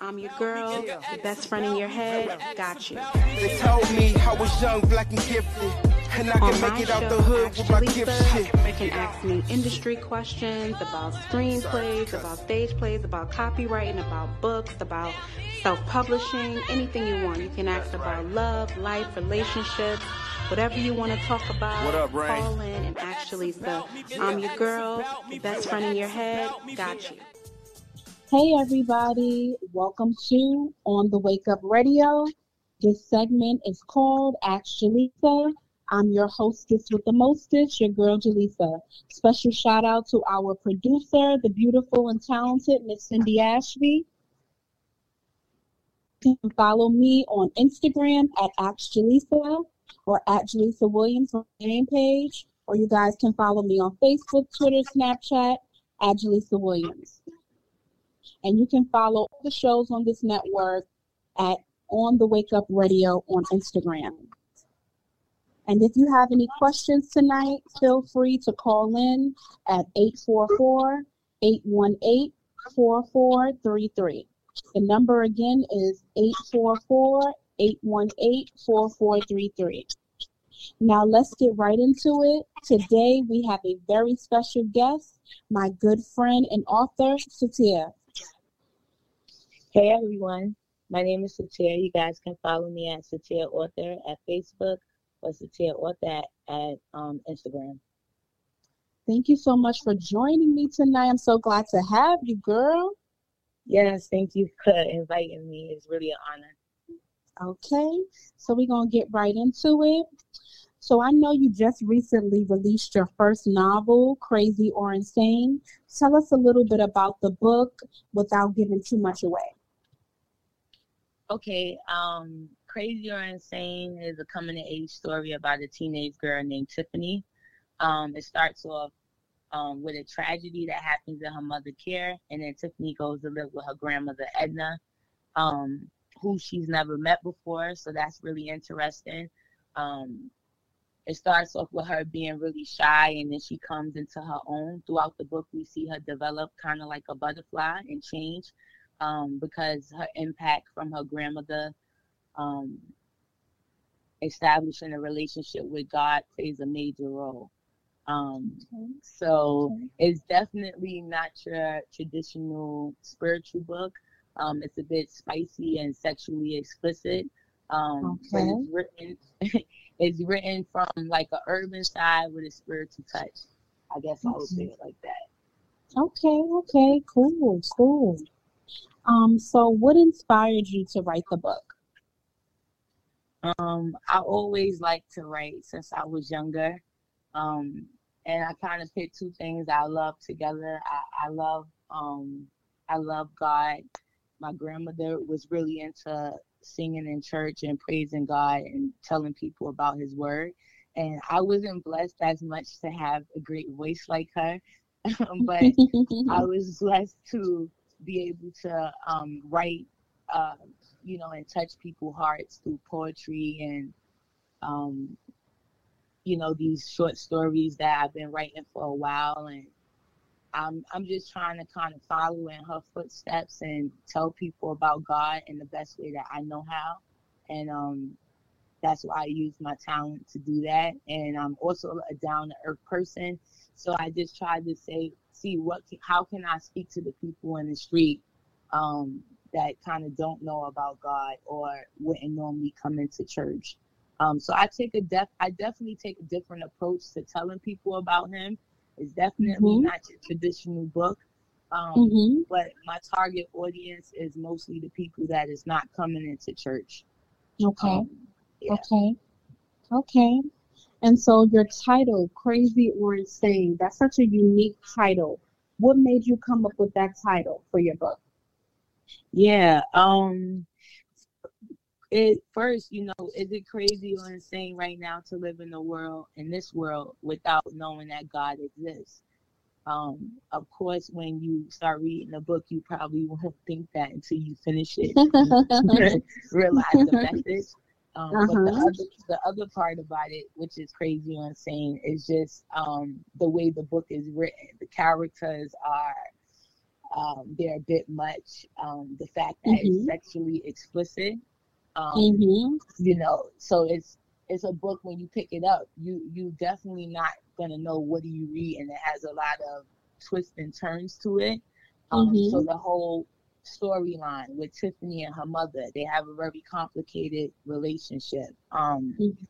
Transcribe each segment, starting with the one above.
I'm your girl, your best friend in your head, got you. They told me I was young, black, and gifted. And I can On make it out show, the hood with my Ask gift Jaleesa, shit. you can ask me industry questions about screenplays, about stage plays, about copywriting, about books, about self-publishing, anything you want. You can ask about love, life, relationships, whatever you want to talk about. What up, Ray? Call in and actually, Jaleesa. I'm your girl, your best friend in your head, got you. Hey everybody, welcome to On the Wake Up Radio. This segment is called Ask Jaleesa. I'm your hostess with the mostest, your girl Jaleesa. Special shout out to our producer, the beautiful and talented Miss Cindy Ashby. You can follow me on Instagram at Ask Jaleesa or at Jaleesa Williams on the name page, or you guys can follow me on Facebook, Twitter, Snapchat at Jaleesa Williams. And you can follow the shows on this network at On the Wake Up Radio on Instagram. And if you have any questions tonight, feel free to call in at 844 818 4433. The number again is 844 818 4433. Now let's get right into it. Today we have a very special guest, my good friend and author, Satia. Hey everyone, my name is Satir. You guys can follow me at Satir Author at Facebook or Satir Author at, at um, Instagram. Thank you so much for joining me tonight. I'm so glad to have you, girl. Yes, thank you for inviting me. It's really an honor. Okay, so we're going to get right into it. So I know you just recently released your first novel, Crazy or Insane. Tell us a little bit about the book without giving too much away. Okay, um, Crazy or Insane is a coming of age story about a teenage girl named Tiffany. Um, it starts off um, with a tragedy that happens in her mother care, and then Tiffany goes to live with her grandmother Edna, um, who she's never met before. So that's really interesting. Um, it starts off with her being really shy, and then she comes into her own. Throughout the book, we see her develop kind of like a butterfly and change um, because her impact from her grandmother um, establishing a relationship with God plays a major role. Um, so it's definitely not your traditional spiritual book. Um, it's a bit spicy and sexually explicit. Um, but it's written, it's written from like a urban side with a spiritual touch. I guess I would say it like that. Okay, okay, cool, cool. Um, so what inspired you to write the book? Um, I always liked to write since I was younger. Um, and I kind of put two things I love together. I, I love um, I love God. My grandmother was really into singing in church and praising God and telling people about His Word. And I wasn't blessed as much to have a great voice like her, but I was blessed to be able to um, write, uh, you know, and touch people's hearts through poetry and, um, you know, these short stories that I've been writing for a while. And I'm, I'm just trying to kind of follow in her footsteps and tell people about God in the best way that I know how. And um, that's why I use my talent to do that. And I'm also a down to earth person. So I just tried to say, see what, how can I speak to the people in the street um, that kind of don't know about God or wouldn't normally come into church. Um, so I take a def, I definitely take a different approach to telling people about Him. It's definitely Mhm. not your traditional book, um, hmm but my target audience is mostly the people that is not coming into church. Okay, Um, yeah. okay, okay. And so your title, Crazy or Insane, that's such a unique title. What made you come up with that title for your book? Yeah. Um it first, you know, is it crazy or insane right now to live in the world in this world without knowing that God exists? Um, of course when you start reading the book you probably won't think that until you finish it. realize the message. Um, But the Uh-huh. other, the other part about it, which is crazy or insane, is just um, the way the book is written. The characters are um, they're a bit much. Um, the fact that mm-hmm. it's sexually explicit, um, mm-hmm. you know, so it's it's a book when you pick it up, you you definitely not gonna know what do you read, and it has a lot of twists and turns to it. Um, mm-hmm. So the whole storyline with Tiffany and her mother, they have a very complicated relationship. Um, mm-hmm.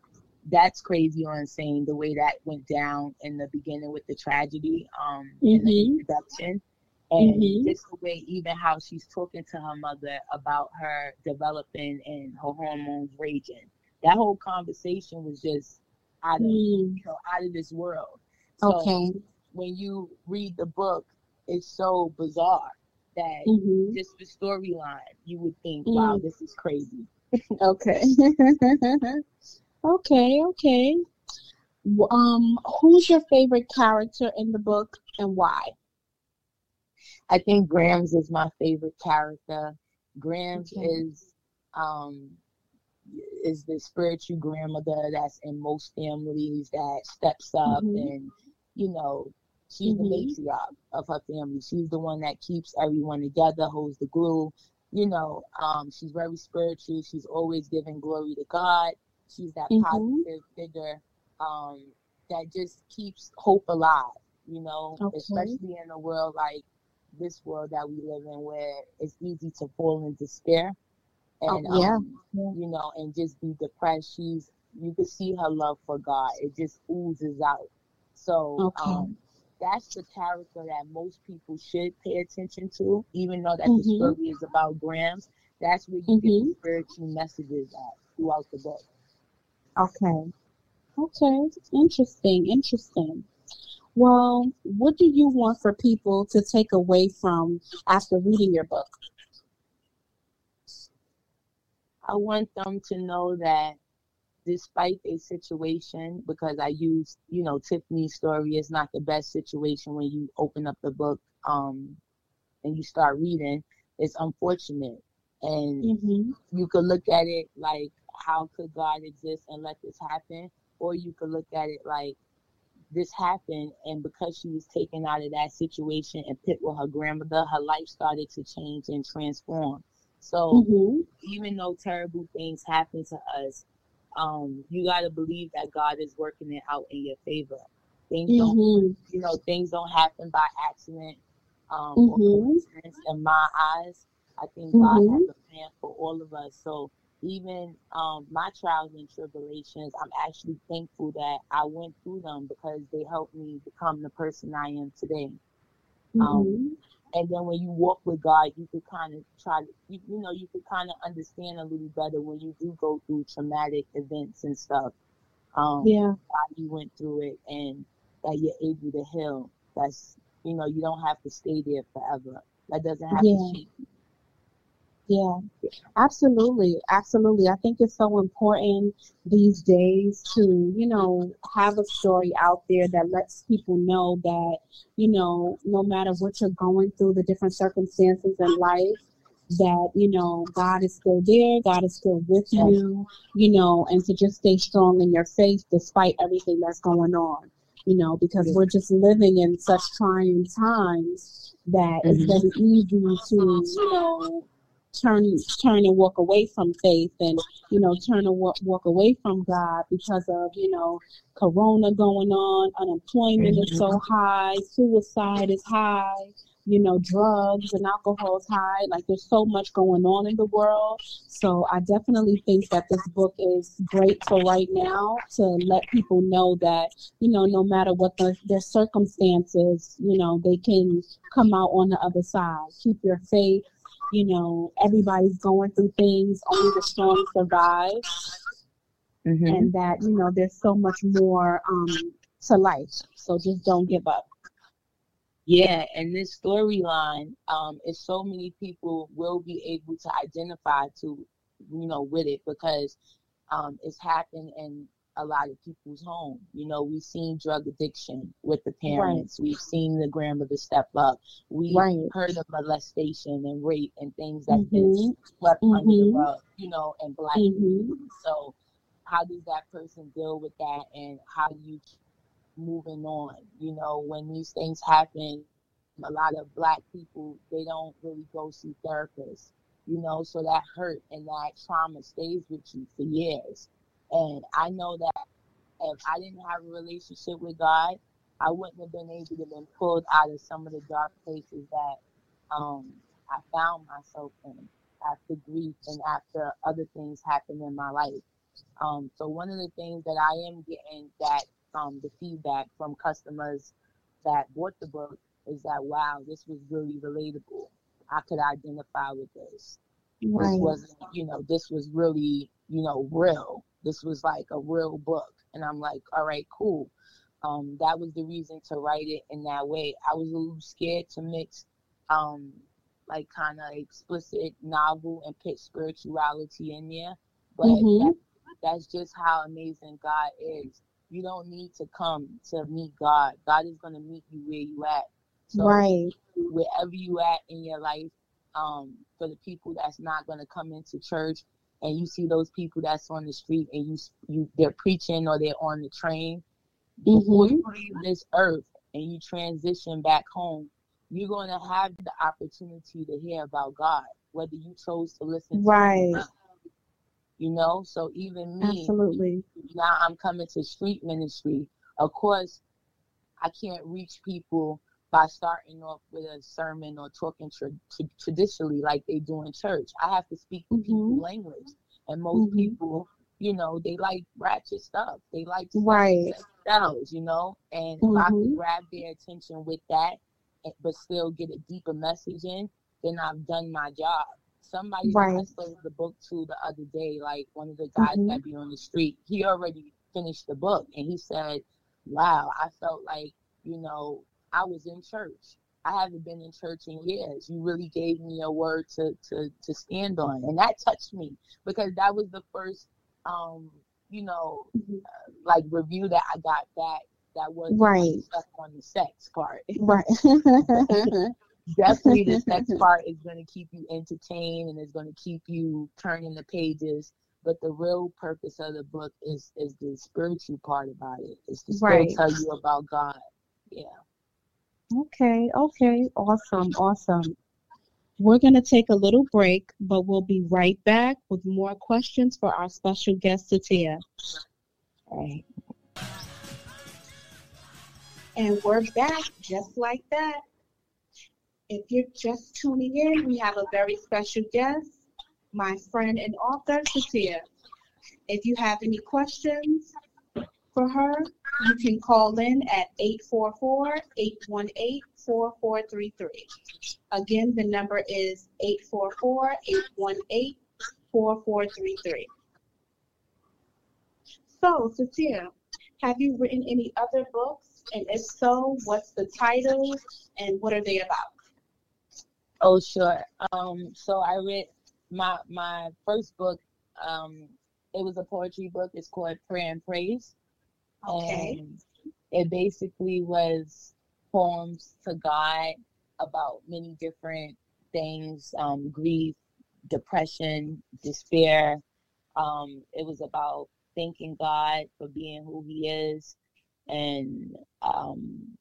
That's crazy or insane the way that went down in the beginning with the tragedy um, in the mm-hmm. introduction. And mm-hmm. just the way, even how she's talking to her mother about her developing and her hormones raging. That whole conversation was just out of mm. you know out of this world. So okay. When you read the book, it's so bizarre that mm-hmm. just the storyline, you would think, mm. wow, this is crazy. okay. okay, okay. Um, who's your favorite character in the book and why? I think Grams is my favorite character. Grams okay. is um is the spiritual grandmother that's in most families that steps up mm-hmm. and you know she's mm-hmm. the matriarch of her family she's the one that keeps everyone together holds the glue you know um, she's very spiritual she's always giving glory to god she's that mm-hmm. positive figure um, that just keeps hope alive you know okay. especially in a world like this world that we live in where it's easy to fall in despair Oh, and oh, yeah. Um, you know, and just be depressed. She's you can see her love for God. It just oozes out. So okay. um, that's the character that most people should pay attention to, even though that mm-hmm. the story is about Grams. That's where you mm-hmm. get the mm-hmm. spiritual messages at throughout the book. Okay. Okay. Interesting. Interesting. Well, what do you want for people to take away from after reading your book? I want them to know that despite a situation, because I use, you know, Tiffany's story is not the best situation when you open up the book um, and you start reading. It's unfortunate. And mm-hmm. you could look at it like, how could God exist and let this happen? Or you could look at it like, this happened, and because she was taken out of that situation and put with her grandmother, her life started to change and transform. So mm-hmm. even though terrible things happen to us, um, you got to believe that God is working it out in your favor. Things mm-hmm. don't, you know, things don't happen by accident um, mm-hmm. or coincidence. In my eyes, I think God has mm-hmm. a plan for all of us. So even um, my trials and tribulations, I'm actually thankful that I went through them because they helped me become the person I am today. Um, mm-hmm. And then when you walk with God, you could kind of try to, you, you know, you could kind of understand a little better when you do go through traumatic events and stuff. Um, yeah. Why you went through it and that you're able to heal. That's, you know, you don't have to stay there forever. That doesn't have yeah. to shape you. Yeah, absolutely. Absolutely. I think it's so important these days to, you know, have a story out there that lets people know that, you know, no matter what you're going through, the different circumstances in life, that, you know, God is still there, God is still with you, you know, and to just stay strong in your faith despite everything that's going on, you know, because we're just living in such trying times that it's mm-hmm. very easy to, you know, turn turn and walk away from faith and you know turn and walk, walk away from god because of you know corona going on unemployment mm-hmm. is so mm-hmm. high suicide is high you know drugs and alcohol is high like there's so much going on in the world so i definitely think that this book is great for right now to let people know that you know no matter what the, their circumstances you know they can come out on the other side keep your faith you know, everybody's going through things, only the strong survive. Mm-hmm. And that, you know, there's so much more um, to life. So just don't give up. Yeah, and this storyline um, is so many people will be able to identify to, you know, with it because um, it's happened in a lot of people's home. You know, we've seen drug addiction with the parents. Right. We've seen the grandmother step up. We've right. heard of molestation and rape and things that mm-hmm. swept mm-hmm. under the mm-hmm. rug, you know, and black mm-hmm. So how does that person deal with that and how do you moving on? You know, when these things happen, a lot of black people they don't really go see therapists you know so that hurt and that trauma stays with you for years and i know that if i didn't have a relationship with god i wouldn't have been able to been pulled out of some of the dark places that um, i found myself in after grief and after other things happened in my life um, so one of the things that i am getting that um, the feedback from customers that bought the book is that wow, this was really relatable. I could identify with this. Right. This wasn't, you know, this was really, you know, real. This was like a real book. And I'm like, all right, cool. Um, that was the reason to write it in that way. I was a little scared to mix um like kind of explicit novel and pitch spirituality in there. But mm-hmm. that, that's just how amazing God is. You don't need to come to meet God. God is going to meet you where you at. So right. Wherever you at in your life, um, for the people that's not going to come into church, and you see those people that's on the street, and you you they're preaching or they're on the train. Mm-hmm. Before you leave this earth and you transition back home, you're going to have the opportunity to hear about God, whether you chose to listen. Right. To you know, so even me, absolutely. Now I'm coming to street ministry. Of course, I can't reach people by starting off with a sermon or talking tra- tra- traditionally like they do in church. I have to speak mm-hmm. people language, and most mm-hmm. people, you know, they like ratchet stuff. They like right styles, you know, and mm-hmm. if I can mm-hmm. grab their attention with that, but still get a deeper message in, then I've done my job. Somebody right. I sold the book to the other day, like one of the guys mm-hmm. that be on the street, he already finished the book, and he said, "Wow, I felt like." You know, I was in church. I haven't been in church in years. You really gave me a word to to to stand on, and that touched me because that was the first, um, you know, uh, like review that I got back. That was right stuff on the sex part. Right. Definitely, the sex part is going to keep you entertained and is going to keep you turning the pages. But the real purpose of the book is is the spiritual part about it. It's to right. tell you about God. Yeah. Okay, okay, awesome, awesome. We're going to take a little break, but we'll be right back with more questions for our special guest, Tatia. Right. And we're back just like that. If you're just tuning in, we have a very special guest, my friend and author, Tatia. If you have any questions for her, you can call in at 844-818-4433. Again, the number is 844-818-4433. So, Cecilia, have you written any other books? And if so, what's the title and what are they about? Oh, sure. Um, so I read my my first book. Um, it was a poetry book. It's called Prayer and Praise. Okay. Um, it basically was poems to God about many different things um, grief, depression, despair. Um, it was about thanking God for being who He is. And um,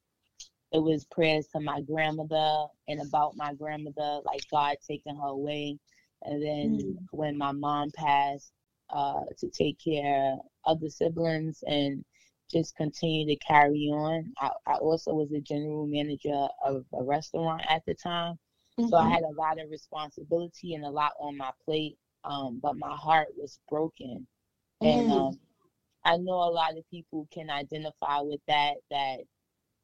it was prayers to my grandmother and about my grandmother, like God taking her away. And then mm. when my mom passed, uh, to take care of the siblings and just continue to carry on. I, I also was a general manager of a restaurant at the time. Mm-hmm. So I mm-hmm. had a lot of responsibility and a lot on my plate. Um, but my heart was broken. And mm. um, I know a lot of people can identify with that, that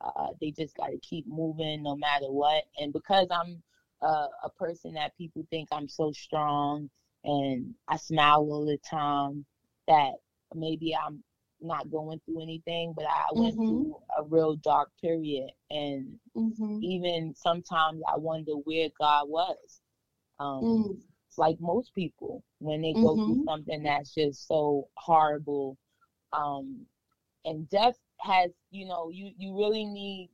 uh, they just got to keep moving no matter what. And because I'm uh, a person that people think I'm so strong and I smile all the time, that maybe I'm not going through anything, but I went mm-hmm. through a real dark period. And mm-hmm. even sometimes I wonder where God was. Um, mm. Like most people, when they go mm-hmm. through something that's just so horrible. Um, and death has, you know, you, you really need,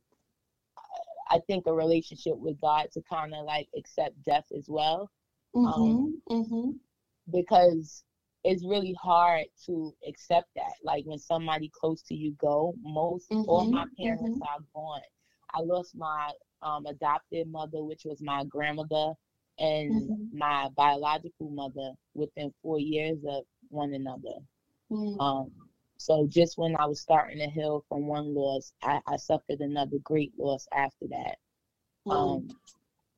I think, a relationship with God to kind of like accept death as well. Um, mm-hmm. Mm-hmm. because it's really hard to accept that. Like when somebody close to you go, most mm-hmm, all my parents mm-hmm. are gone. I lost my um, adopted mother, which was my grandmother, and mm-hmm. my biological mother within four years of one another. Mm-hmm. Um, so just when I was starting to heal from one loss, I, I suffered another great loss after that. Um,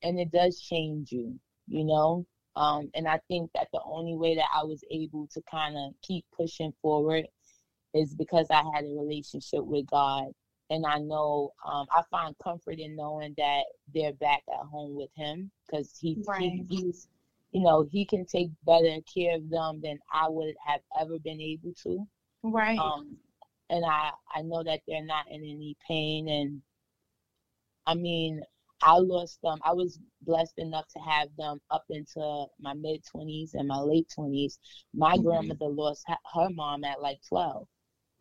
and it does change you, you know. Um, and I think that the only way that I was able to kind of keep pushing forward is because I had a relationship with God. And I know um, I find comfort in knowing that they're back at home with Him because he, right. he, he's, you know, He can take better care of them than I would have ever been able to. Right. Um, and I I know that they're not in any pain. And I mean, I lost them. I was blessed enough to have them up into my mid 20s and my late 20s. My mm-hmm. grandmother lost her mom at like 12.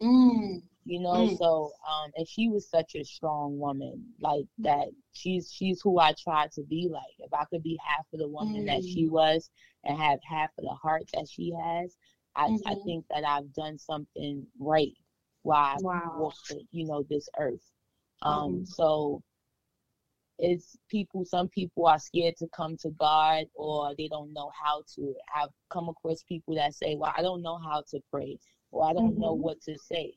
Mm. You know, mm. so um, and she was such a strong woman, like that. She's she's who I tried to be like. If I could be half of the woman mm. that she mm. was and have half of the heart that she has, I, mm-hmm. I think that I've done something right while wow. I walked, you know, this earth. Um, mm-hmm. so it's people some people are scared to come to god or they don't know how to i've come across people that say well i don't know how to pray or i don't mm-hmm. know what to say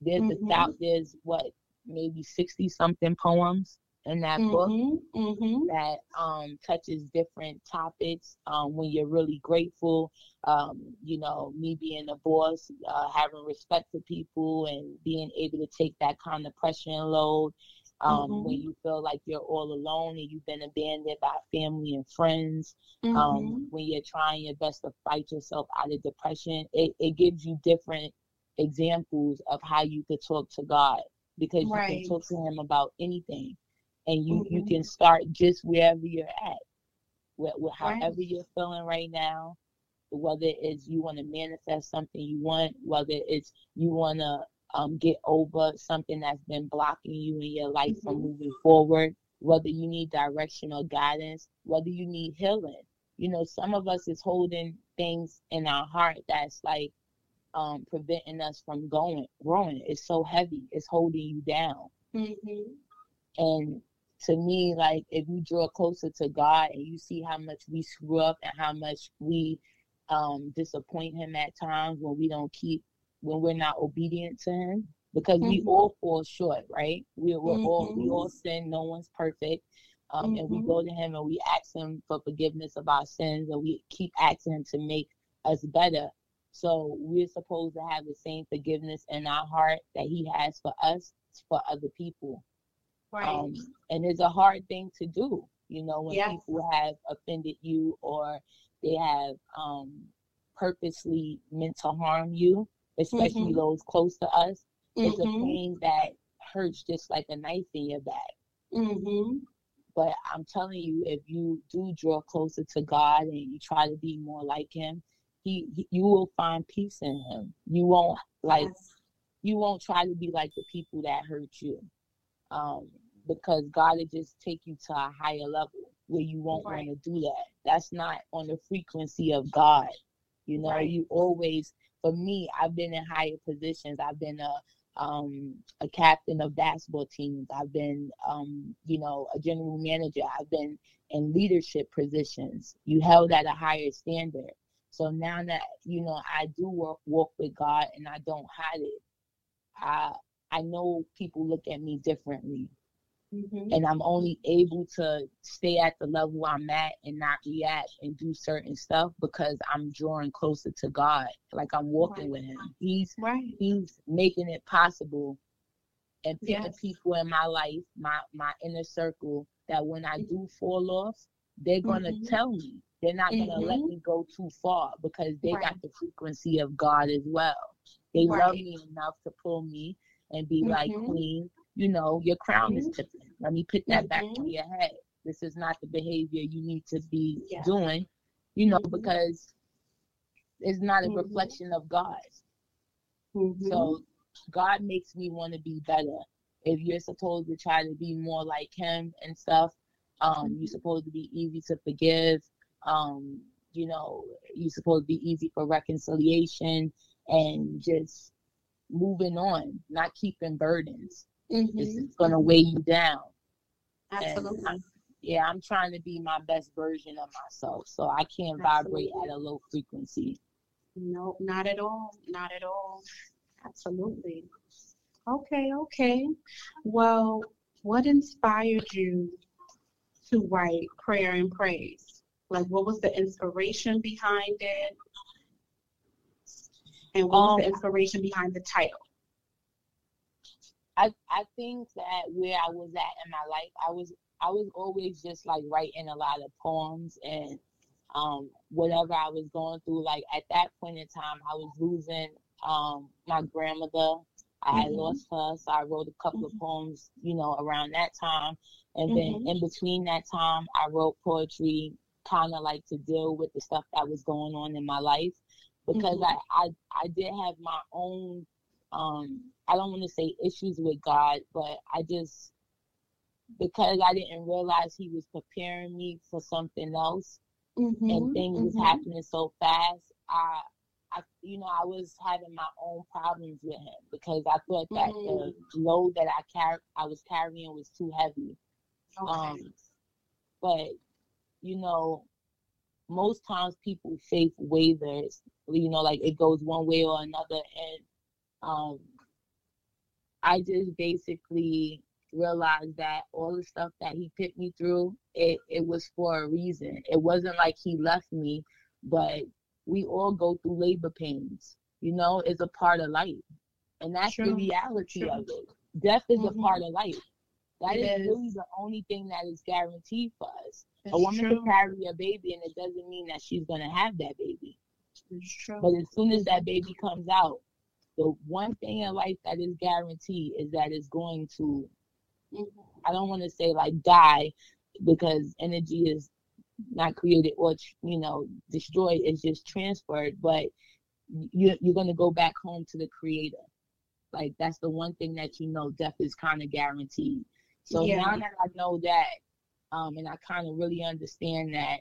there's mm-hmm. a there's what maybe 60 something poems in that mm-hmm. book mm-hmm. that um, touches different topics um, when you're really grateful um, you know me being a boss uh, having respect for people and being able to take that kind of pressure and load um, mm-hmm. when you feel like you're all alone and you've been abandoned by family and friends, um, mm-hmm. um, when you're trying your best to fight yourself out of depression, it, it gives you different examples of how you could talk to God because right. you can talk to Him about anything, and you mm-hmm. you can start just wherever you're at, with, with however right. you're feeling right now. Whether it's you want to manifest something you want, whether it's you want to um, get over something that's been blocking you in your life mm-hmm. from moving forward, whether you need direction or guidance, whether you need healing. You know, some of us is holding things in our heart that's like um, preventing us from going, growing. It's so heavy. It's holding you down. Mm-hmm. And to me, like if you draw closer to God and you see how much we screw up and how much we um, disappoint Him at times when we don't keep when we're not obedient to him because mm-hmm. we all fall short, right? We, we're mm-hmm. all we all sin. No one's perfect, um, mm-hmm. and we go mm-hmm. to him and we ask him for forgiveness of our sins, and we keep asking him to make us better. So we're supposed to have the same forgiveness in our heart that he has for us for other people. Right. Um, and it's a hard thing to do, you know, when yes. people have offended you or they have um, purposely meant to harm you especially mm-hmm. those close to us. Mm-hmm. It's a mm-hmm. pain that hurts just like a knife in your back. Mm-hmm. But I'm telling you, if you do draw closer to God and you try to be more like Him, He, he you will find peace in Him. You won't like, yes. you won't try to be like the people that hurt you, um, because God will just take you to a higher level where you won't right. want to do that. That's not on the frequency of God. You know, right. you always for me, I've been in higher positions. I've been a um, a captain of basketball teams. I've been, um, you know, a general manager. I've been in leadership positions. You held at a higher standard. So now that you know, I do work walk with God, and I don't hide it. I I know people look at me differently. Mm-hmm. And I'm only able to stay at the level I'm at and not react and do certain stuff because I'm drawing closer to God. Like I'm walking right. with Him. He's right. He's making it possible and putting yes. people in my life, my my inner circle, that when I do fall off, they're gonna mm-hmm. tell me. They're not gonna mm-hmm. let me go too far because they right. got the frequency of God as well. They right. love me enough to pull me and be like, mm-hmm. Queen, you know, your crown mm-hmm. is tipping. Let me put that mm-hmm. back to your head. This is not the behavior you need to be yeah. doing, you know, mm-hmm. because it's not a mm-hmm. reflection of God. Mm-hmm. So God makes me want to be better. If you're supposed to try to be more like Him and stuff, um, you're mm-hmm. supposed to be easy to forgive. Um, you know, you're supposed to be easy for reconciliation and just moving on, not keeping burdens. Mm-hmm. It's going to weigh you down. Absolutely. I'm, yeah, I'm trying to be my best version of myself, so I can't vibrate at a low frequency. No, not at all. Not at all. Absolutely. Okay, okay. Well, what inspired you to write prayer and praise? Like, what was the inspiration behind it? And what was the Um, inspiration behind the title? I I think that where I was at in my life, I was I was always just like writing a lot of poems and um whatever I was going through. Like at that point in time, I was losing um my grandmother. I had Mhm. lost her, so I wrote a couple of poems, you know, around that time. And then Mhm. in between that time, I wrote poetry, kind of like to deal with the stuff that was going on in my life, because Mhm. I, I I did have my own um I don't want to say issues with God, but I just because I didn't realize He was preparing me for something else, and Mhm, things was mhm. happening so fast. I, I, you know, I was having my own problems with Him because I thought that the load that I car- I was carrying was too heavy. Okay. Um, but you know, most times people faith wavers. You know, like it goes one way or another, and um, I just basically realized that all the stuff that he put me through, it it was for a reason. It wasn't like he left me, but we all go through labor pains. You know, it's a part of life, and that's the reality true. of it. Death is Mhm. a part of life. That is is. really the only thing that is guaranteed for us. a woman true. can carry a baby, and it doesn't mean that she's gonna have that baby. It's true. But as soon as that baby comes out, the one thing in life that is guaranteed is that it's going to, Mhm. I don't want to say like die because energy is not created or, you know, destroyed, it's just transferred, but you, you're going to go back home to the creator. Like that's the one thing that you know death is kind of guaranteed. So Yeah. now that I know that, um, and I kind of really understand that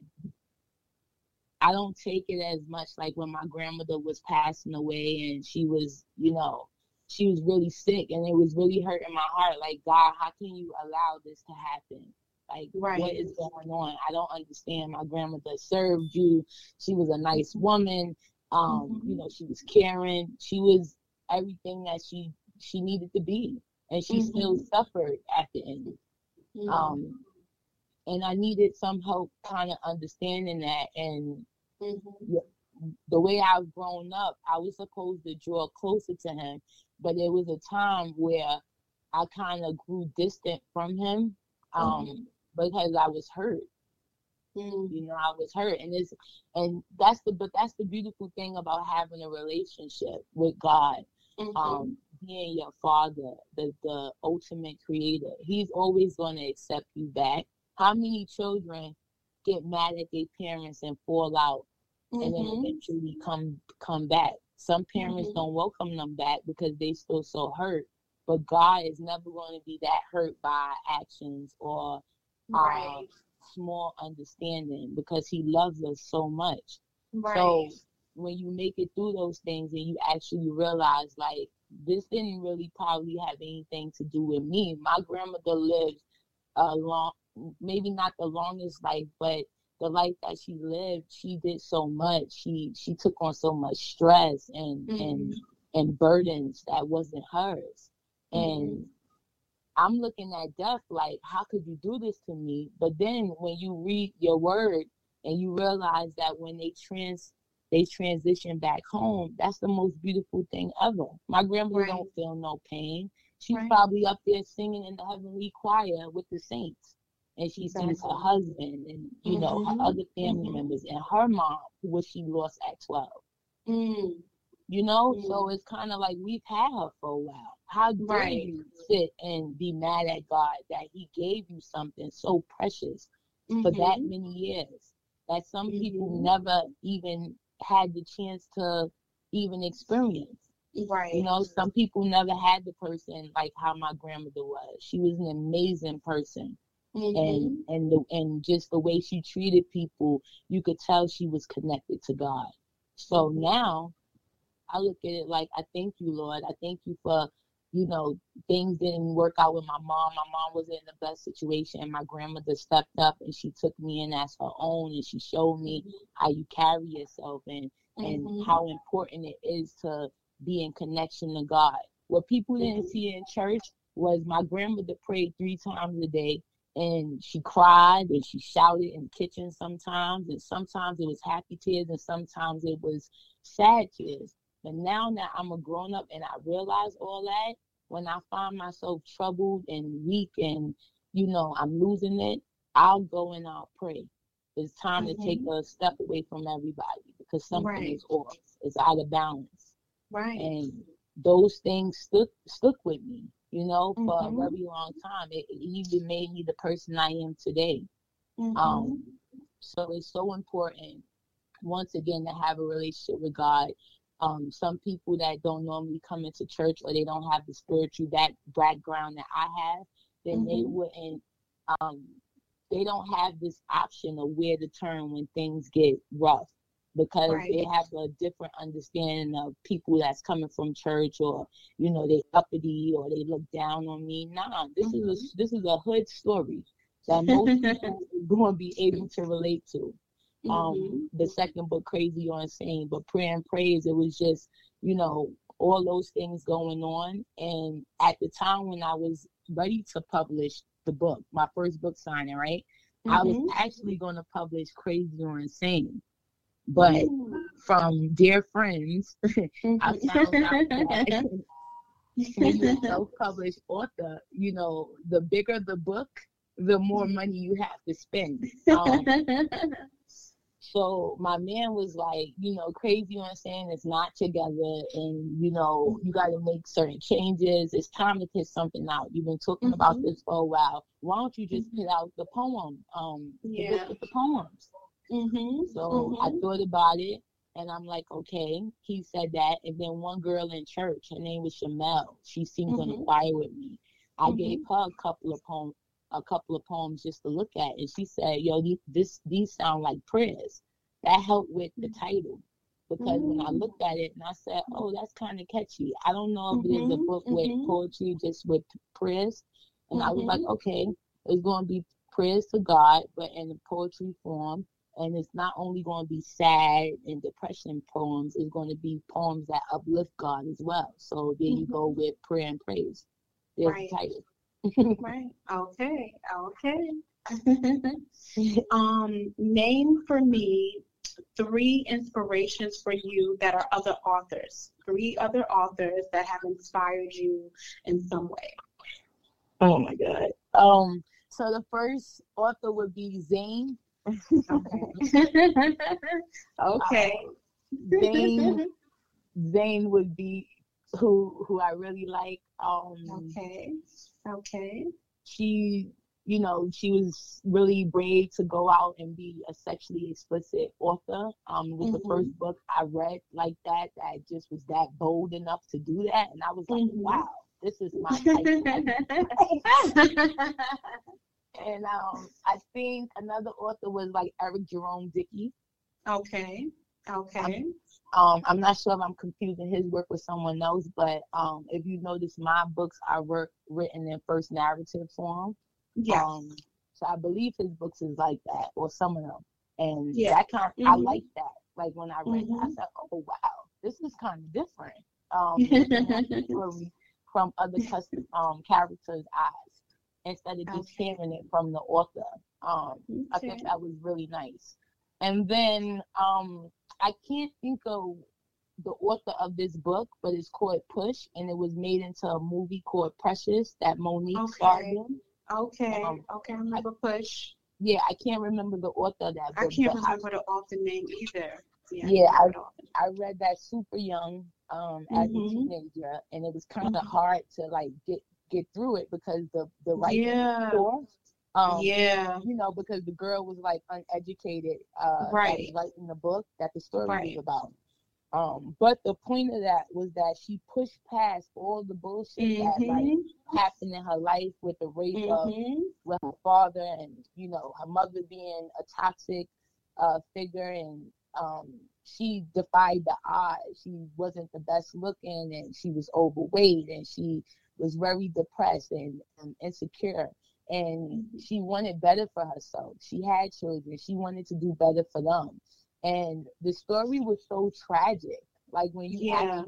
I don't take it as much like when my grandmother was passing away and she was, you know, she was really sick and it was really hurting my heart. Like, God, how can you allow this to happen? Like, Right. what is going on? I don't understand. My grandmother served you. She was a nice woman. Um, Mhm. you know, she was caring. She was everything that she she needed to be, and she still suffered at the end. Mhm. Um, and I needed some help, kind of understanding that and Mhm. the way I've grown up, I was supposed to draw closer to him, but there was a time where I kind of grew distant from him um, because I was hurt. Mhm. You know, I was hurt, and it's and that's the but that's the beautiful thing about having a relationship with God. Mhm. Um, being your father, the the ultimate creator, he's always going to accept you back. How many children get mad at their parents and fall out and then Mhm. eventually come come back. Some parents Mhm. don't welcome them back because they still so hurt. But God is never going to be that hurt by actions or Right. uh, small understanding because He loves us so much. Right. So when you make it through those things and you actually realize like this didn't really probably have anything to do with me. My grandmother lived a long maybe not the longest life, but the life that she lived, she did so much. She she took on so much stress and and mm-hmm. and burdens that wasn't hers. Mm-hmm. And I'm looking at death like, how could you do this to me? But then when you read your word and you realize that when they trans they transition back home, that's the most beautiful thing ever. My grandmother Right. don't feel no pain. She's Right. probably up there singing in the heavenly choir with the saints. And she sees her husband and you know Mhm. her other family Mhm. members and her mom, who was she lost at twelve. Mm. You know, Mm. so it's kind of like we've had her for a while. How dare Right. you sit and be mad at God that He gave you something so precious for that Mhm. many years that some people Mhm. never even had the chance to even experience? Right. You know, some people never had the person like how my grandmother was. She was an amazing person, Mhm. and and the, and just the way she treated people, you could tell she was connected to God. So Mhm. now I look at it like I thank you, Lord. I thank you for, you know, things didn't work out with my mom. My mom was in the best situation. And my grandmother stepped up and she took me in as her own and she showed me how you carry yourself and, and Mhm. how important it is to be in connection to God. What people didn't Mhm. see in church was my grandmother prayed three times a day and she cried and she shouted in the kitchen sometimes and sometimes it was happy tears and sometimes it was sad tears. But now that I'm a grown up and I realize all that, when I find myself troubled and weak and you know I'm losing it, I'll go and I'll pray. It's time to take mm-hmm. a step away from everybody because something Right. is off. It's out of balance. Right. And those things stuck stuck with me, you know, for Mhm. a very long time. It, it even made me the person I am today. Mhm. Um, so it's so important, once again, to have a relationship with God. Um, some people that don't normally come into church or they don't have the spiritual back, background that I have, then they Mhm. wouldn't. Um, they don't have this option of where to turn when things get rough because Right. they have a different understanding of people that's coming from church or you know they uppity or they look down on me. Nah, this is a this is a hood story that most people are going to be able to relate to. Um, Mhm. the second book, Crazy or Insane, but Prayer and Praise, it was just you know all those things going on. And at the time when I was ready to publish the book, my first book signing, right? I was Mhm. actually going to publish Crazy or Insane, but Mm-hmm. from dear friends, I Mhm. found out that when you're a self-published author, you know, the bigger the book, the more money you have to spend. Um, so my man was like, you know, Crazy or Insane it's not together, and you know, you got to make certain changes. It's time to put something out. You've been talking about Mhm. this for a while. Why don't you just put out the poem? Um, the Yeah. with the poems. Mhm. So I Mhm. thought about it and I'm like, okay, he said that. And then one girl in church, her name was Shamel. She sings on the Mhm. choir with me. I gave her a couple of poems, a couple of poems just to look at, and she said, "Yo, these this these sound like prayers." That helped with the title because when I Mm. looked at it and I said, "Oh, that's kind of catchy." I don't know if it is a book with mhm. poetry, just with prayers, and I was like, okay, it's going to be prayers to God, but in the poetry form and it's not only going to be sad and depression poems it's going to be poems that uplift god as well so there you go with prayer and praise there's Right. the title Right. Okay. Okay. um, name for me three inspirations for you that are other authors. Three other authors that have inspired you in some way. oh my god um so the first author would be zane Okay. okay. zane zane would be who who i really like um Okay. Okay. she you know she was really brave to go out and be a sexually explicit author um it was the Mhm. first book i read like that that just was that bold enough to do that and i was like Mhm. wow this is my type and um i think another author was like eric jerome dickey okay. Okay. um i'm not sure if i'm confusing his work with someone else but um if you notice my books are work written in first narrative form Yes. Um, so I believe his books is like that, or some of them. And Yeah. that kind of, I Mhm. like that. Like when I read it, I said, oh, wow, this is kind of different. Um, looking at the story from other custom, um, characters' eyes instead of just Okay. hearing it from the author. Um, I think that was really nice. And then um, I can't think of the author of this book, but it's called Push, and it was made into a movie called Precious that Mo'Nique Okay. starred in. Okay. Um, okay. I remember Push. Yeah, I can't remember the author of that I can't remember the author name either. Yeah. Yeah, I, remember the author. I, I read that super young um, as a Mhm. teenager, and it was kind of Mhm. hard to like get get through it because the the writing Yeah. Um, yeah. you know, because the girl was like uneducated, uh, Right. writing the book that the story Right. was about. Um, but the point of that was that she pushed past all the bullshit that like Mhm. happened in her life with the rape of Mhm. with her father and you know her mother being a toxic uh, figure and um, she defied the odds. She wasn't the best looking and she was overweight and she was very depressed and, insecure and she wanted better for herself. She had children. She wanted to do better for them. And the story was so tragic. Like when you Yeah. really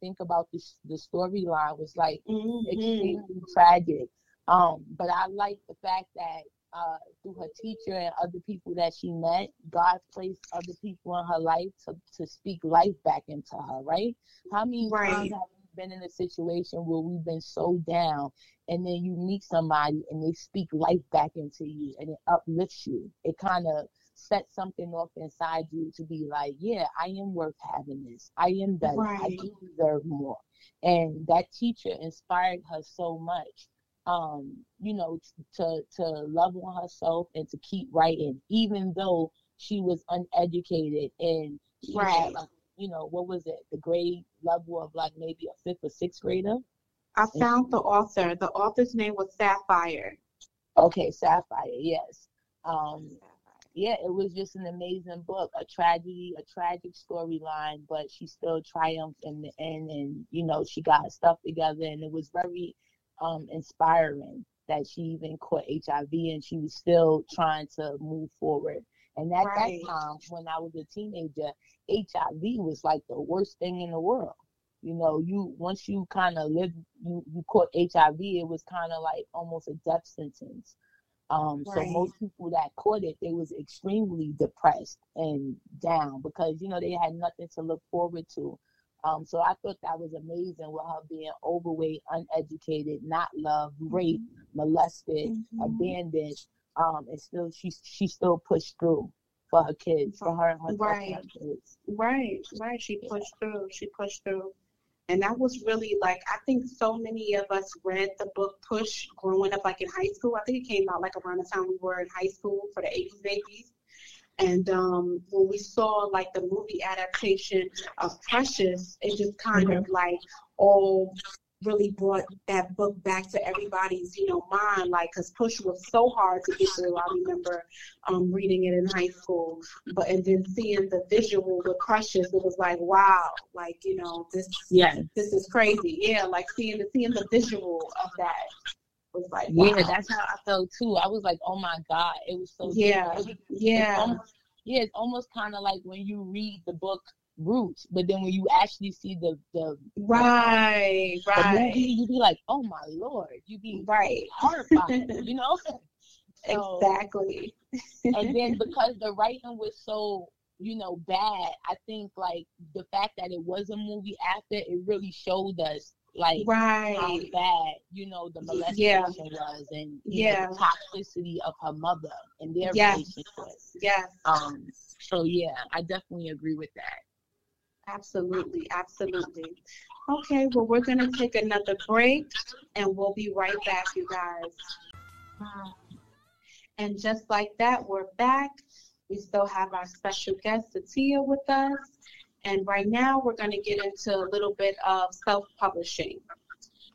think about the the storyline was like Mhm. extremely tragic. Um, but I like the fact that uh, through her teacher and other people that she met, God placed other people in her life to, to speak life back into her, right? How many Right. times have been in a situation where we've been so down and then you meet somebody and they speak life back into you and it uplifts you? It kind of sets something off inside you to be like, yeah, I am worth having this. I am better. I Right. do deserve more. And that teacher inspired her so much um, you know, to to love on herself and to keep writing, even though she was uneducated and she had, Right. You know, what was it, the grade level of like maybe a fifth or sixth grader? I found the author. The author's name was Sapphire. Okay, Sapphire, yes. Um, yeah, it was just an amazing book, a tragedy, a tragic storyline, but she still triumphed in the end, and you know she got stuff together, and it was very um, inspiring that she even caught HIV and she was still trying to move forward. And at Right. that time, when I was a teenager, HIV was like the worst thing in the world. You know, you once you kind of lived, you you caught HIV, it was kind of like almost a death sentence. Um, so most people that caught it, they was extremely depressed and down because you know they had nothing to look forward to. Um, so I thought that was amazing with her being overweight, uneducated, not loved, raped, molested, Mhm. abandoned, um, and still she she still pushed through for her kids, for her and her, Right. kids. Right, right. She Yeah. pushed through. She pushed through. And that was really like I think so many of us read the book Push growing up like in high school. I think it came out like around the time we were in high school for the eighties babies. And um, when we saw like the movie adaptation of Precious, it just kind of like all really brought that book back to everybody's you know mind like because push was so hard to get through. I remember um, reading it in high school but and then seeing the visual with Precious it was like wow like you know this Yeah, this is crazy. Yeah like seeing the seeing the visual of that was like yeah, that's how I felt too. I was like, oh my god, it was so yeah it was- it's yeah. almost, yeah, it's almost kind of like when you read the book Roots, but then when you actually see the the, right the movie, right you be like, oh my lord, you be right horrified, you know. So- exactly and then because the writing was so you know bad i think like the fact that it was a movie after it really showed us like how right bad you know the molestation Yeah. was and you know, Yeah. the toxicity of her mother and their Yes. relationship Yeah. um so yeah i definitely agree with that Absolutely, absolutely. Okay, well, we're going to take another break and we'll be right back, you guys. And just like that, we're back. We still have our special guest, Sitaire, with us. And right now, we're going to get into a little bit of self publishing.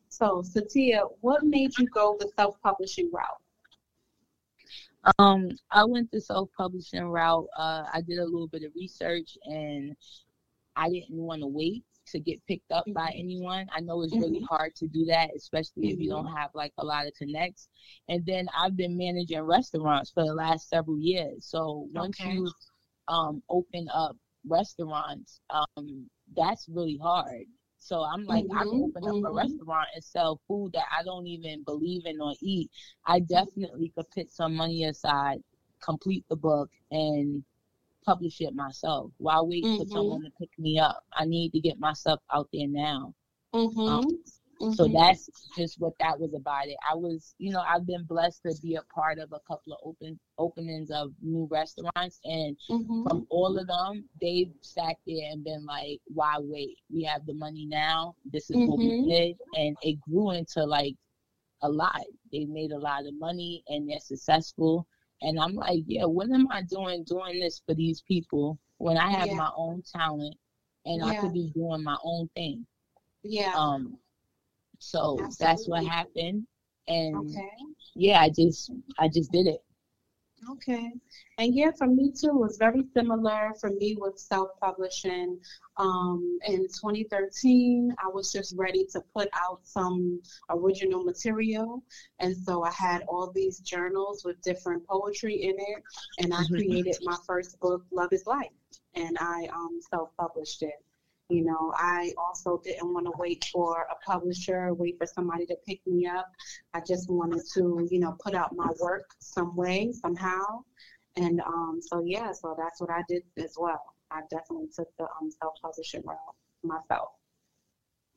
So, Sitaire, what made you go the self publishing route? Um, I went the self-publishing route. Uh, I did a little bit of research, and I didn't want to wait to get picked up by Mhm. anyone. I know it's really hard to do that, especially if you Mhm. don't have like a lot of connects. And then I've been managing restaurants for the last several years. So once Okay. you um, open up restaurants, um, that's really hard. So I'm like, I can open up a restaurant and sell food that I don't even believe in or eat. I definitely could put some money aside, complete the book, and publish it myself. Why wait for Mhm. someone to pick me up? I need to get myself out there now. Mm-hmm. So that's just what that was about it. I was, you know, I've been blessed to be a part of a couple of open openings of new restaurants, and mm-hmm. from all of them, they've sat there and been like, "Why wait? We have the money now. This is what we Mhm. did," and it grew into like a lot. They made a lot of money, and they're successful. And I'm like, yeah, what am I doing doing this for these people when I have Yeah. my own talent and I could be doing my own thing? Yeah. Um, so that's what happened, and okay. yeah, I just I just did it. Okay. And yeah, for me too, it was very similar for me with self-publishing. Um, in 2013, I was just ready to put out some original material. And so I had all these journals with different poetry in it. And I mm-hmm. created my first book, Love is Life. And I um, self-published it. You know, I also didn't want to wait for a publisher, wait for somebody to pick me up. I just wanted to, you know, put out my work some way, somehow. And um, so, yeah, so that's what I did as well. I definitely took the um, self publishing route myself.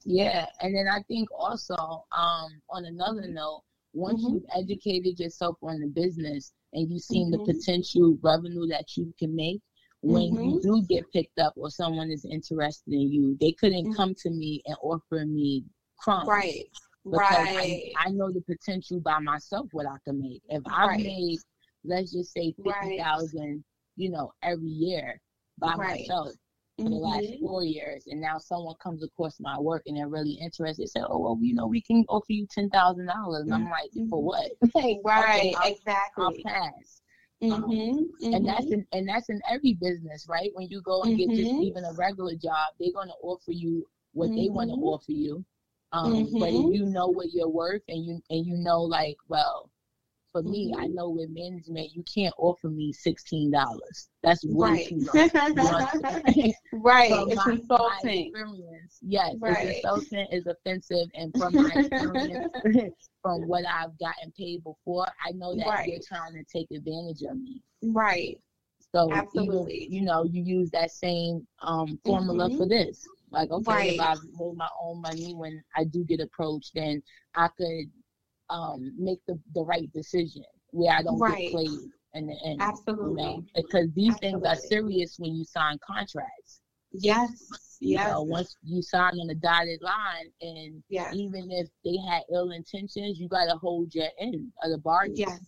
Yeah, and then I think also um, on another note, once mm-hmm. you've educated yourself on the business and you've seen mm-hmm. the potential revenue that you can make, when mm-hmm. you do get picked up or someone is interested in you, they couldn't mm-hmm. come to me and offer me crumbs. Right. Because right. I, I, know the potential by myself what I can make. If I right. made, let's just say fifty thousand, right. you know, every year by right. myself for mm-hmm. the last mm-hmm. four years, and now someone comes across my work and they're really interested, say, "Oh, well, you know, we can offer you ten thousand dollars," and I'm like, "For what?" right, okay, exactly. I'll pass. Mm-hmm, mm-hmm. And that's in and that's in every business, right? When you go and mm-hmm. get just mm-hmm. even a regular job, they're gonna offer you what they want to mm-hmm. offer you. Um, but if mm-hmm. you know what you're worth and you and you know like, well, for me, I know with men's management, you can't offer me sixteen dollars. That's way right. too much. right. it's my, insulting. My yes, right. it's insulting, is offensive, and from my experience, from what I've gotten paid before, I know that right. they're trying to take advantage of me. Right. So Absolutely. Even, you know, you use that same um, formula mm-hmm. for this. Like, okay, right. if I made my own money when I do get approached, then I could um, make the, the right decision where I don't right. get played in the end. Absolutely. You know? Because these Absolutely. things are serious when you sign contracts. Yes. You yes. know, once you sign on the dotted line, and yes. even if they had ill intentions, you got to hold your end of the bargain. Yes.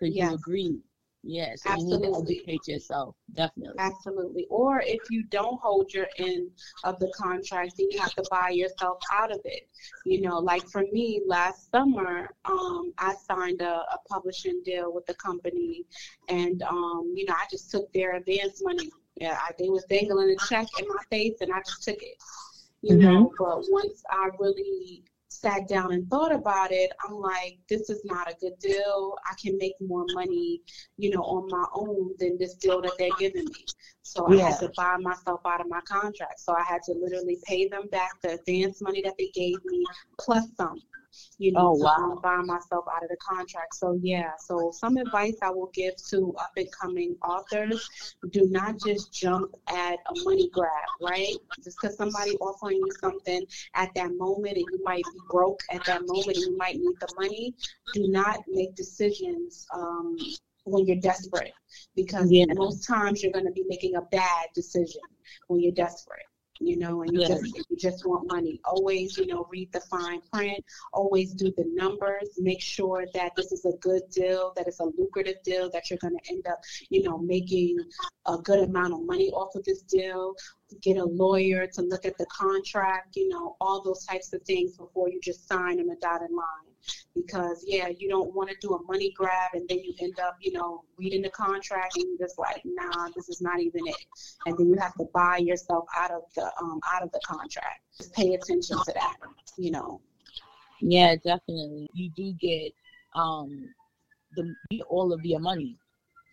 Because yes. you agreed. Yes, so you need to educate yourself, definitely. Absolutely. Or if you don't hold your end of the contract, then you have to buy yourself out of it. You know, like for me, last summer, um, I signed a, a publishing deal with the company, and um, you know, I just took their advance money. Yeah, I, they was dangling a check in my face, and I just took it. You mm-hmm. know, but once I really sat down and thought about it, I'm like, this is not a good deal. I can make more money, you know, on my own than this deal that they're giving me. So yeah. I had to buy myself out of my contract. So I had to literally pay them back the advance money that they gave me plus some you know, oh, wow. buy myself out of the contract. So yeah, so some advice I will give to up and coming authors: do not just jump at a money grab, right? Just because somebody offering you something at that moment and you might be broke at that moment and you might need the money, do not make decisions um, when you're desperate because yeah. most times you're going to be making a bad decision when you're desperate you know, and you yes. just you just want money. Always, you know, read the fine print. Always do the numbers. Make sure that this is a good deal, that it's a lucrative deal, that you're going to end up, you know, making a good amount of money off of this deal. Get a lawyer to look at the contract, you know, all those types of things before you just sign on the dotted line because yeah, you don't want to do a money grab and then you end up, you know, reading the contract and you're just like, nah, this is not even it, and then you have to buy yourself out of the um out of the contract. Just pay attention to that, you know. Yeah, definitely. You do get um the all of your money.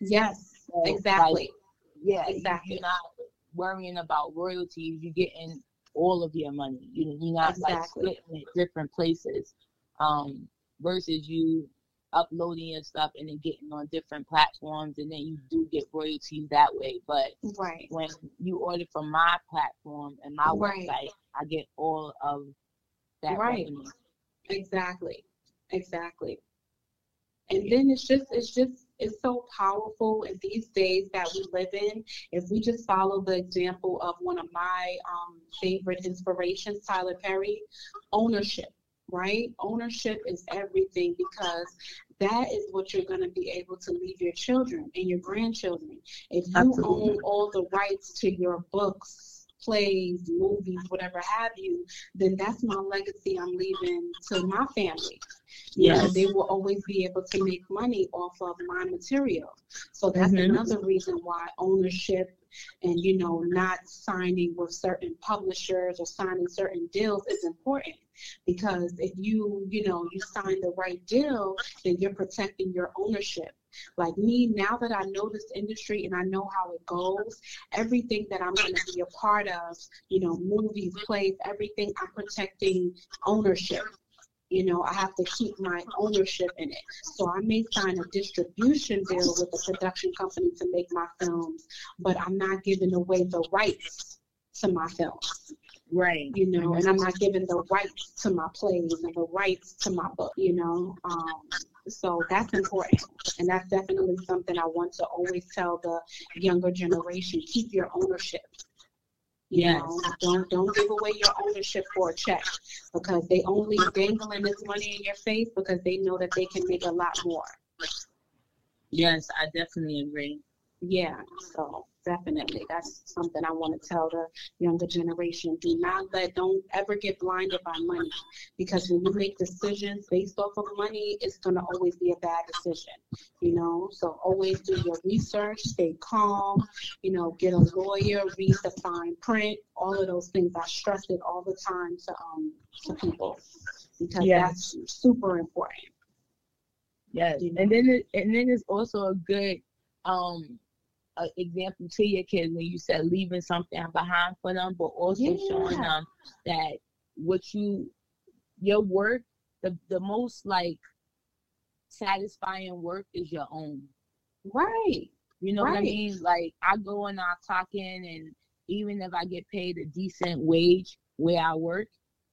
Yes, so, exactly. Like, yeah, exactly. You're not worrying about royalties. You're getting all of your money. You, you're not exactly. like splitting it different places um, versus you uploading your stuff and then getting on different platforms and then you do get royalties that way. But right. when you order from my platform and my right. website, I get all of that right. revenue. Exactly. Exactly. And then it's just it's just it's so powerful in these days that we live in. If we just follow the example of one of my um, favorite inspirations, Tyler Perry, ownership right? Ownership is everything because that is what you're going to be able to leave your children and your grandchildren. If you Absolutely. own all the rights to your books, plays, movies, whatever have you, then that's my legacy I'm leaving to my family. You know, Yes. they will always be able to make money off of my material. So that's Mhm. another reason why ownership and you know not signing with certain publishers or signing certain deals is important because if you you know you sign the right deal then you're protecting your ownership. Like me now that i know this industry and i know how it goes everything that i'm going to be a part of you know movies plays everything i'm protecting ownership. You know, I have to keep my ownership in it. So I may sign a distribution deal with a production company to make my films, but I'm not giving away the rights to my films, Right. you know, and I'm not giving the rights to my plays and the rights to my book, you know. Um, so that's important. And that's definitely something I want to always tell the younger generation keep your ownership. You Yes. know, don't don't give away your ownership for a check because they only dangling this money in your face because they know that they can make a lot more. Yes, I definitely agree. Yeah, so definitely that's something I want to tell the younger generation. Do not let don't ever get blinded by money because when you make decisions based off of money, it's gonna always be a bad decision. You know, so always do your research, stay calm, you know, get a lawyer, read the fine print, all of those things. I stress it all the time to um to people because Yes. that's super important. Yes, You know? and then it, and then it's also a good um uh, example to your kids when you said leaving something behind for them, but also showing them that what you your work the the most like satisfying work is your own. Right. You know what I mean? Like I go and I clock in, and even if I get paid a decent wage where I work,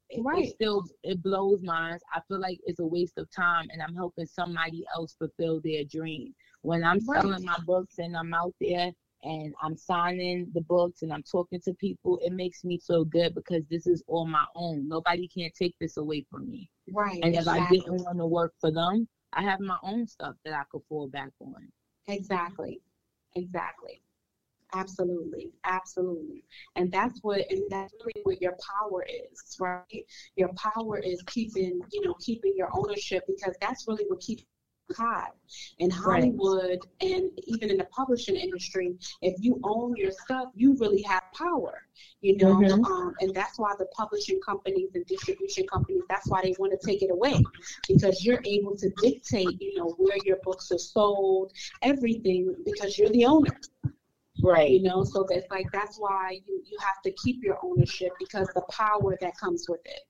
it, Right. it still it blows minds. I feel like it's a waste of time, and I'm helping somebody else fulfill their dream. When I'm Right. selling my books and I'm out there and I'm signing the books and I'm talking to people, it makes me feel good because this is all my own. Nobody can't take this away from me. Right. And if I didn't want to work for them, I have my own stuff that I could fall back on. Exactly. Exactly. Absolutely. Absolutely. And that's what and that's really what your power is, right? Your power is keeping, you know, keeping your ownership because that's really what keeps high. In Right. Hollywood and even in the publishing industry, if you own your stuff, you really have power. You know, Mhm. um, and that's why the publishing companies and distribution companies, that's why they want to take it away. Because you're able to dictate, you know, where your books are sold, everything because you're the owner Right. you know so that's like that's why you, you have to keep your ownership because the power that comes with it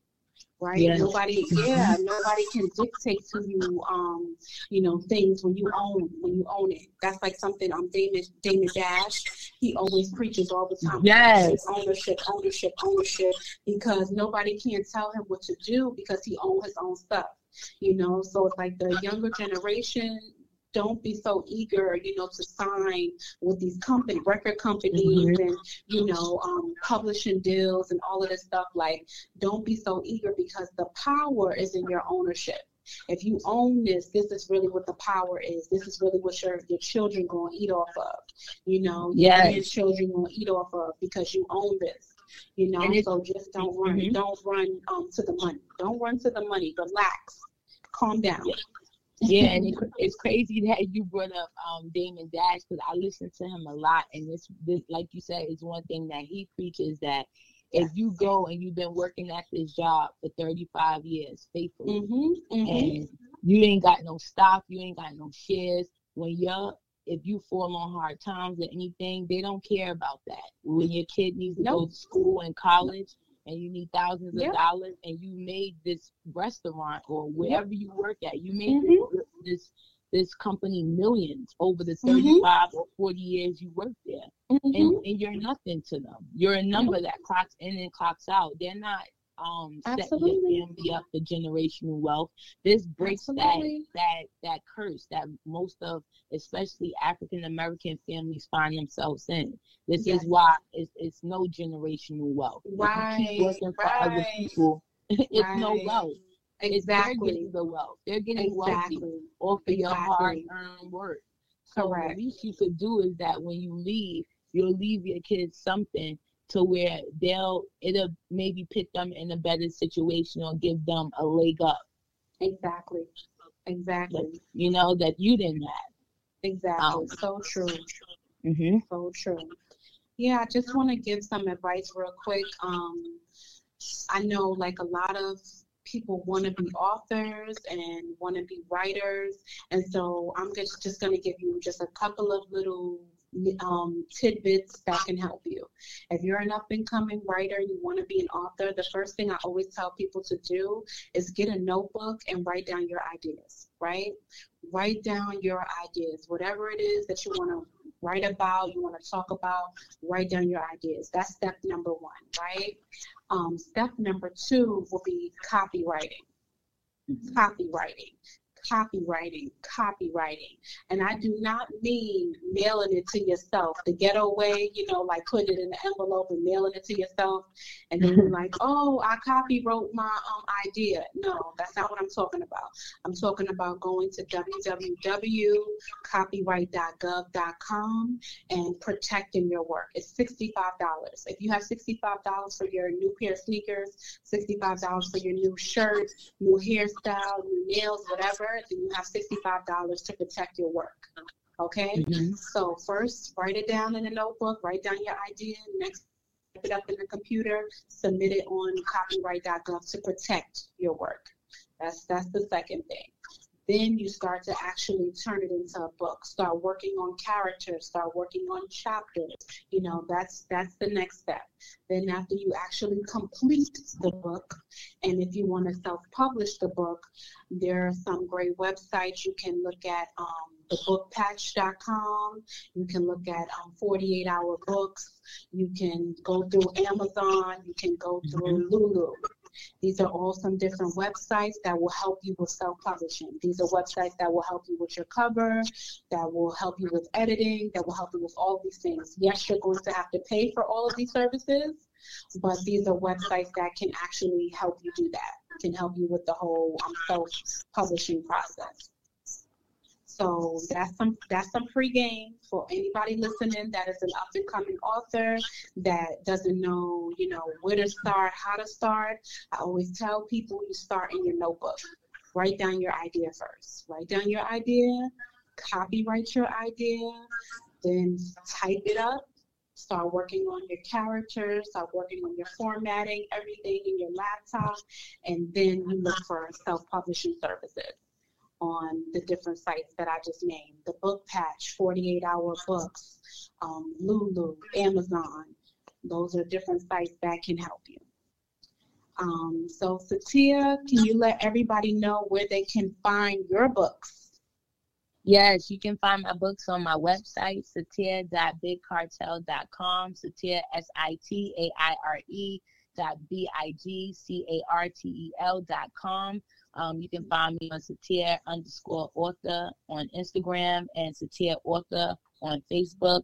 right Yes. nobody yeah nobody can dictate to you um you know things when you own when you own it that's like something um Damon Damon Dash he always preaches all the time Yes. ownership ownership ownership because nobody can tell him what to do because he owns his own stuff you know so it's like the younger generation don't be so eager, you know, to sign with these company record companies and you know, um, publishing deals and all of this stuff. Like, don't be so eager because the power is in your ownership. If you own this, this is really what the power is. This is really what your your children gonna eat off of. You know, Yes. your children gonna eat off of because you own this. You know, so just don't run. Mhm. Don't run um to the money. Don't run to the money. Relax. Calm down. Yeah, and it, it's crazy that you brought up um, Damon Dash because I listen to him a lot, and this, this, like you said, is one thing that he preaches that if you go and you've been working at this job for 35 years faithfully, Mm-hmm. mm-hmm. and you ain't got no stock, you ain't got no shares, when you're if you fall on hard times or anything, they don't care about that. When your kid needs to go to school and college and you need thousands Yep. of dollars and you made this restaurant or wherever you work at, you made Mhm. this, this company millions over the Mhm. 35 or 40 years you worked there. Mm-hmm. And, and you're nothing to them. You're a number that clocks in and clocks out. They're not um Absolutely. your family up for generational wealth. This breaks Absolutely. that that that curse that most of especially African American families find themselves in. This Yes. is why it's, it's no generational wealth. Right, keep working for other right. people, it's no Right. wealth. It's they're Exactly. getting the wealth. They're getting wealthy off of your hard earned work. So Correct. the least you could do is that when you leave, you'll leave your kids something to where they'll it'll maybe put them in a better situation or give them a leg up. Exactly. Exactly. You know that you didn't have. Exactly. Um, so true. Mm-hmm. So true. Yeah, I just want to give some advice real quick. Um, I know like a lot of people want to be authors and want to be writers, and so I'm just just going to give you just a couple of little um, tidbits that can help you. If you're an up and coming writer and you want to be an author, the first thing I always tell people to do is get a notebook and write down your ideas, right? Write down your ideas, whatever it is that you want to write about, you want to talk about, write down your ideas. That's step number one, right? Um, step number two will be copywriting. Mm-hmm. Copywriting copywriting, copywriting. And I do not mean mailing it to yourself the ghetto way, you know, like putting it in an envelope and mailing it to yourself. And then you're like, oh, I copy wrote my um, idea. No, that's not what I'm talking about. I'm talking about going to www.copyright.gov.com and protecting your work. It's $65. If you have $65 for your new pair of sneakers, $65 for your new shirt, new hairstyle, new nails, whatever, then you have $65 to protect your work. Okay? Mm-hmm. So first, write it down in a notebook, write down your idea. Next, type it up in the computer, submit it on copyright.gov to protect your work. That's that's the second thing. Then you start to actually turn it into a book. Start working on characters. Start working on chapters. You know, that's that's the next step. Then after you actually complete the book, and if you want to self-publish the book, there are some great websites you can look at. Um, thebookpatch.com. You can look at um, 48 hour books. You can go through Amazon. You can go through mm-hmm. Lulu. These are all some different websites that will help you with self-publishing. These are websites that will help you with your cover, that will help you with editing, that will help you with all these things. Yes, you're going to have to pay for all of these services, but these are websites that can actually help you do that, can help you with the whole um, self-publishing process. So that's some that's some free game for anybody listening that is an up and coming author that doesn't know, you know, where to start, how to start. I always tell people you start in your notebook. Write down your idea first. Write down your idea, copyright your idea, then type it up. Start working on your characters, start working on your formatting, everything in your laptop, and then you look for self publishing services on the different sites that I just named the Book Patch, 48 Hour Books, um, Lulu, Amazon. Those are different sites that can help you. Um, so, Sitaire, can you let everybody know where they can find your books? Yes, you can find my books on my website, sitaire.bigcartel.com, sitaire, S-I-T-A-I-R-E dot B-I-G-C-A-R-T-E-L dot com. Um, you can find me on Sitaire underscore author on Instagram and Sitaire author on Facebook.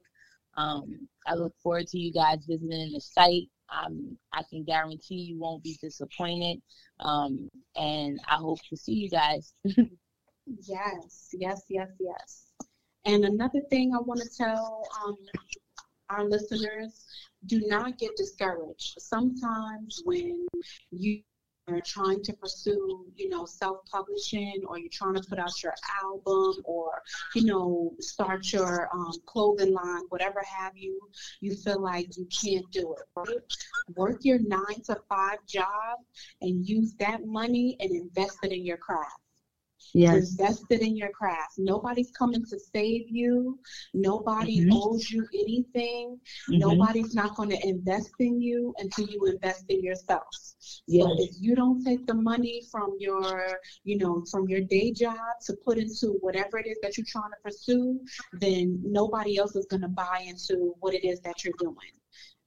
Um, I look forward to you guys visiting the site. Um, I can guarantee you won't be disappointed. Um, and I hope to see you guys. yes, yes, yes, yes. And another thing I want to tell um, our listeners do not get discouraged. Sometimes when you are trying to pursue, you know, self-publishing or you're trying to put out your album or, you know, start your um, clothing line, whatever have you, you feel like you can't do it, right? Work your nine to five job and use that money and invest it in your craft. Yes. Invested in your craft. Nobody's coming to save you. Nobody mm-hmm. owes you anything. Mm-hmm. Nobody's not going to invest in you until you invest in yourself. Yes. So if you don't take the money from your, you know, from your day job to put into whatever it is that you're trying to pursue, then nobody else is going to buy into what it is that you're doing.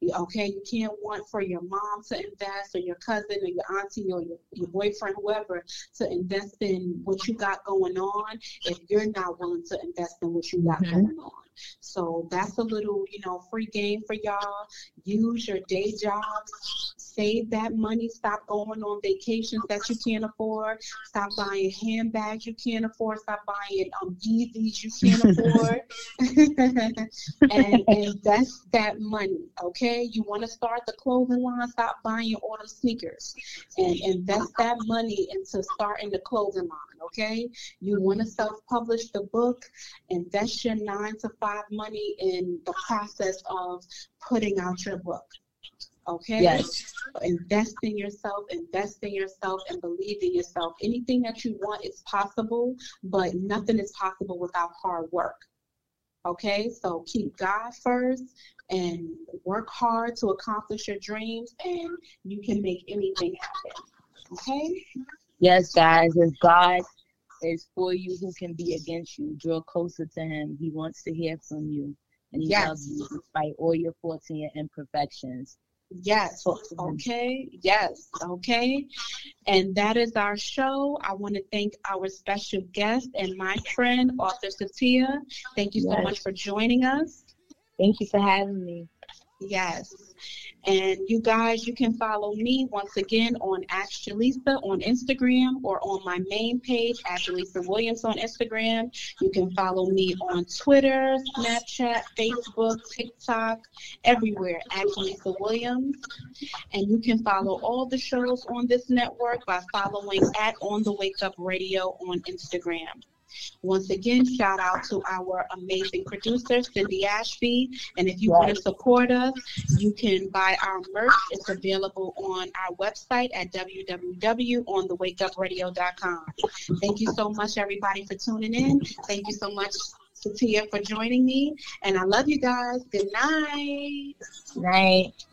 Okay, you can't want for your mom to invest or your cousin or your auntie or your, your boyfriend, whoever, to invest in what you got going on if you're not willing to invest in what you got mm-hmm. going on. So that's a little, you know, free game for y'all. Use your day jobs save that money. Stop going on vacations that you can't afford. Stop buying handbags you can't afford. Stop buying um Yeezys you can't afford. and invest that money. Okay, you want to start the clothing line. Stop buying all the sneakers and invest that money into starting the clothing line. Okay, you want to self-publish the book. Invest your nine to five money in the process of putting out your book. Okay. Yes. Invest in yourself, invest in yourself, and believe in yourself. Anything that you want is possible, but nothing is possible without hard work. Okay, so keep God first and work hard to accomplish your dreams, and you can make anything happen. Okay? Yes, guys, if God is for you, who can be against you? Draw closer to Him. He wants to hear from you, and He Yes. loves you despite all your faults and your imperfections. Yes. Talk to him. Okay. Yes. Okay. And that is our show. I want to thank our special guest and my friend, author Sitaire. Thank you so much for joining us. Thank you for having me. Yes. And you guys, you can follow me once again on Ask Jaleesa on Instagram or on my main page, Ask Jaleesa Williams on Instagram. You can follow me on Twitter, Snapchat, Facebook, TikTok, everywhere, Ask Jaleesa Williams. And you can follow all the shows on this network by following at On the Wake Up Radio on Instagram. Once again, shout out to our amazing producer, Cindy Ashby. And if you want to support us, you can buy our merch. It's available on our website at www.onthewakeupradio.com. Thank you so much, everybody, for tuning in. Thank you so much, Sitaire, for joining me. And I love you guys. Good night. Night.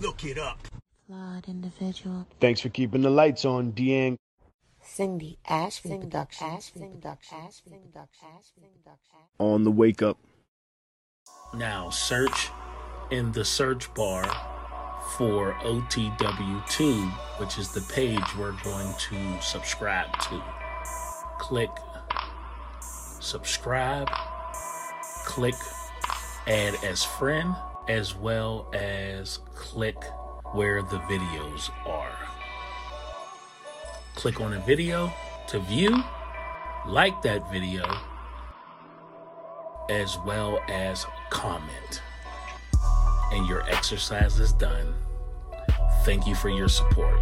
Look it up. Flawed individual. Thanks for keeping the lights on, Deang. Cindy Ashby Productions. Productions. On the wake up. Now search in the search bar for OTW2, which is the page we're going to subscribe to. Click subscribe, click add as friend, as well as click where the videos are. Click on a video to view, like that video, as well as comment. And your exercise is done. Thank you for your support.